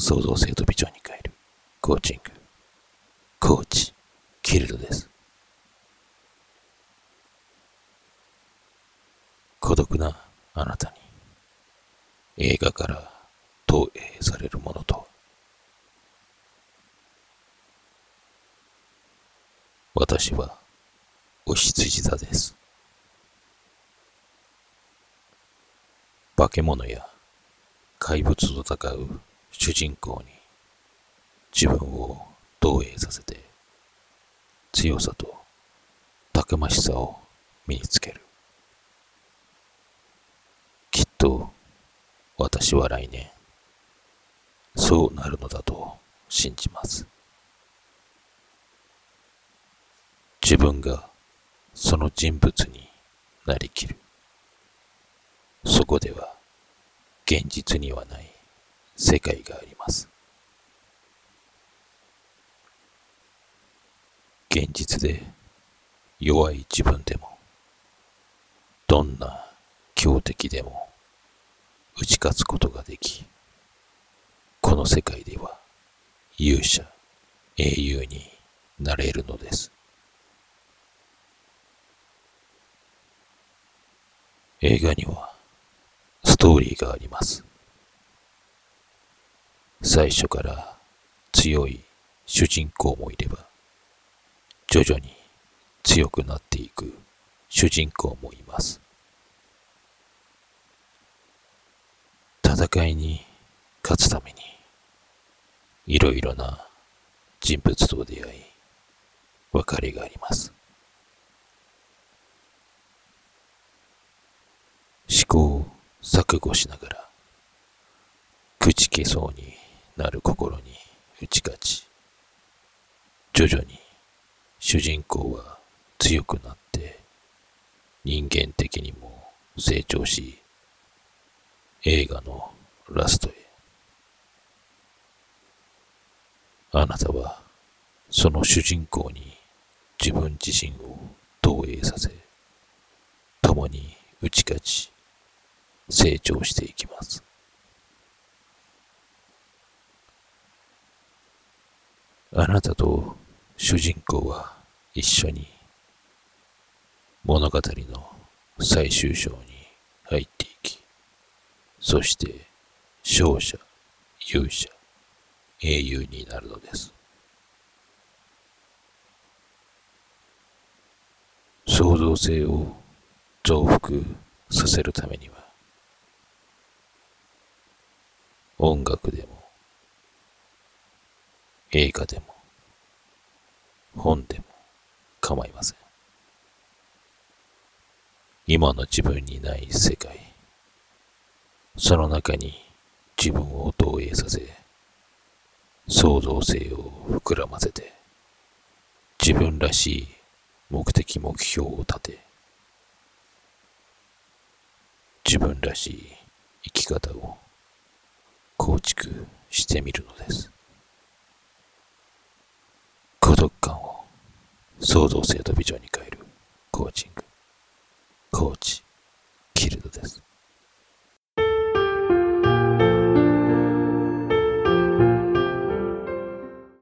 創造性とビジョンに変える。コーチング。コーチキルドです。孤独なあなたに映画から投影されるものとは。私はお羊座です。化け物や怪物と戦う主人公に自分を投影させて強さとたくましさを身につける。きっと私は来年そうなるのだと信じます。自分がその人物になりきる。そこでは現実にはない世界があります。現実で弱い自分でもどんな強敵でも打ち勝つことができこの世界では勇者英雄になれるのです映画にはトーリーがあります。最初から強い主人公もいれば、徐々に強くなっていく主人公もいます。戦いに勝つために、いろいろな人物と出会い、別れがあります。試行錯誤しながら、朽ちけそうになる心に打ち勝ち、徐々に主人公は強くなって人間的にも成長し、映画のラストへ。あなたはその主人公に自分自身を投影させ、共に打ち勝ち、成長していきます。あなたと主人公は一緒に物語の最終章に入っていき、そして勝者、勇者、英雄になるのです。創造性を増幅させるためには、音楽でも、映画でも、本でも構いません。今の自分にない世界、その中に自分を投影させ、創造性を膨らませて、自分らしい目的目標を立て、自分らしい生き方を構築してみるのです。孤独感を創造性とビジョンに変えるコーチング。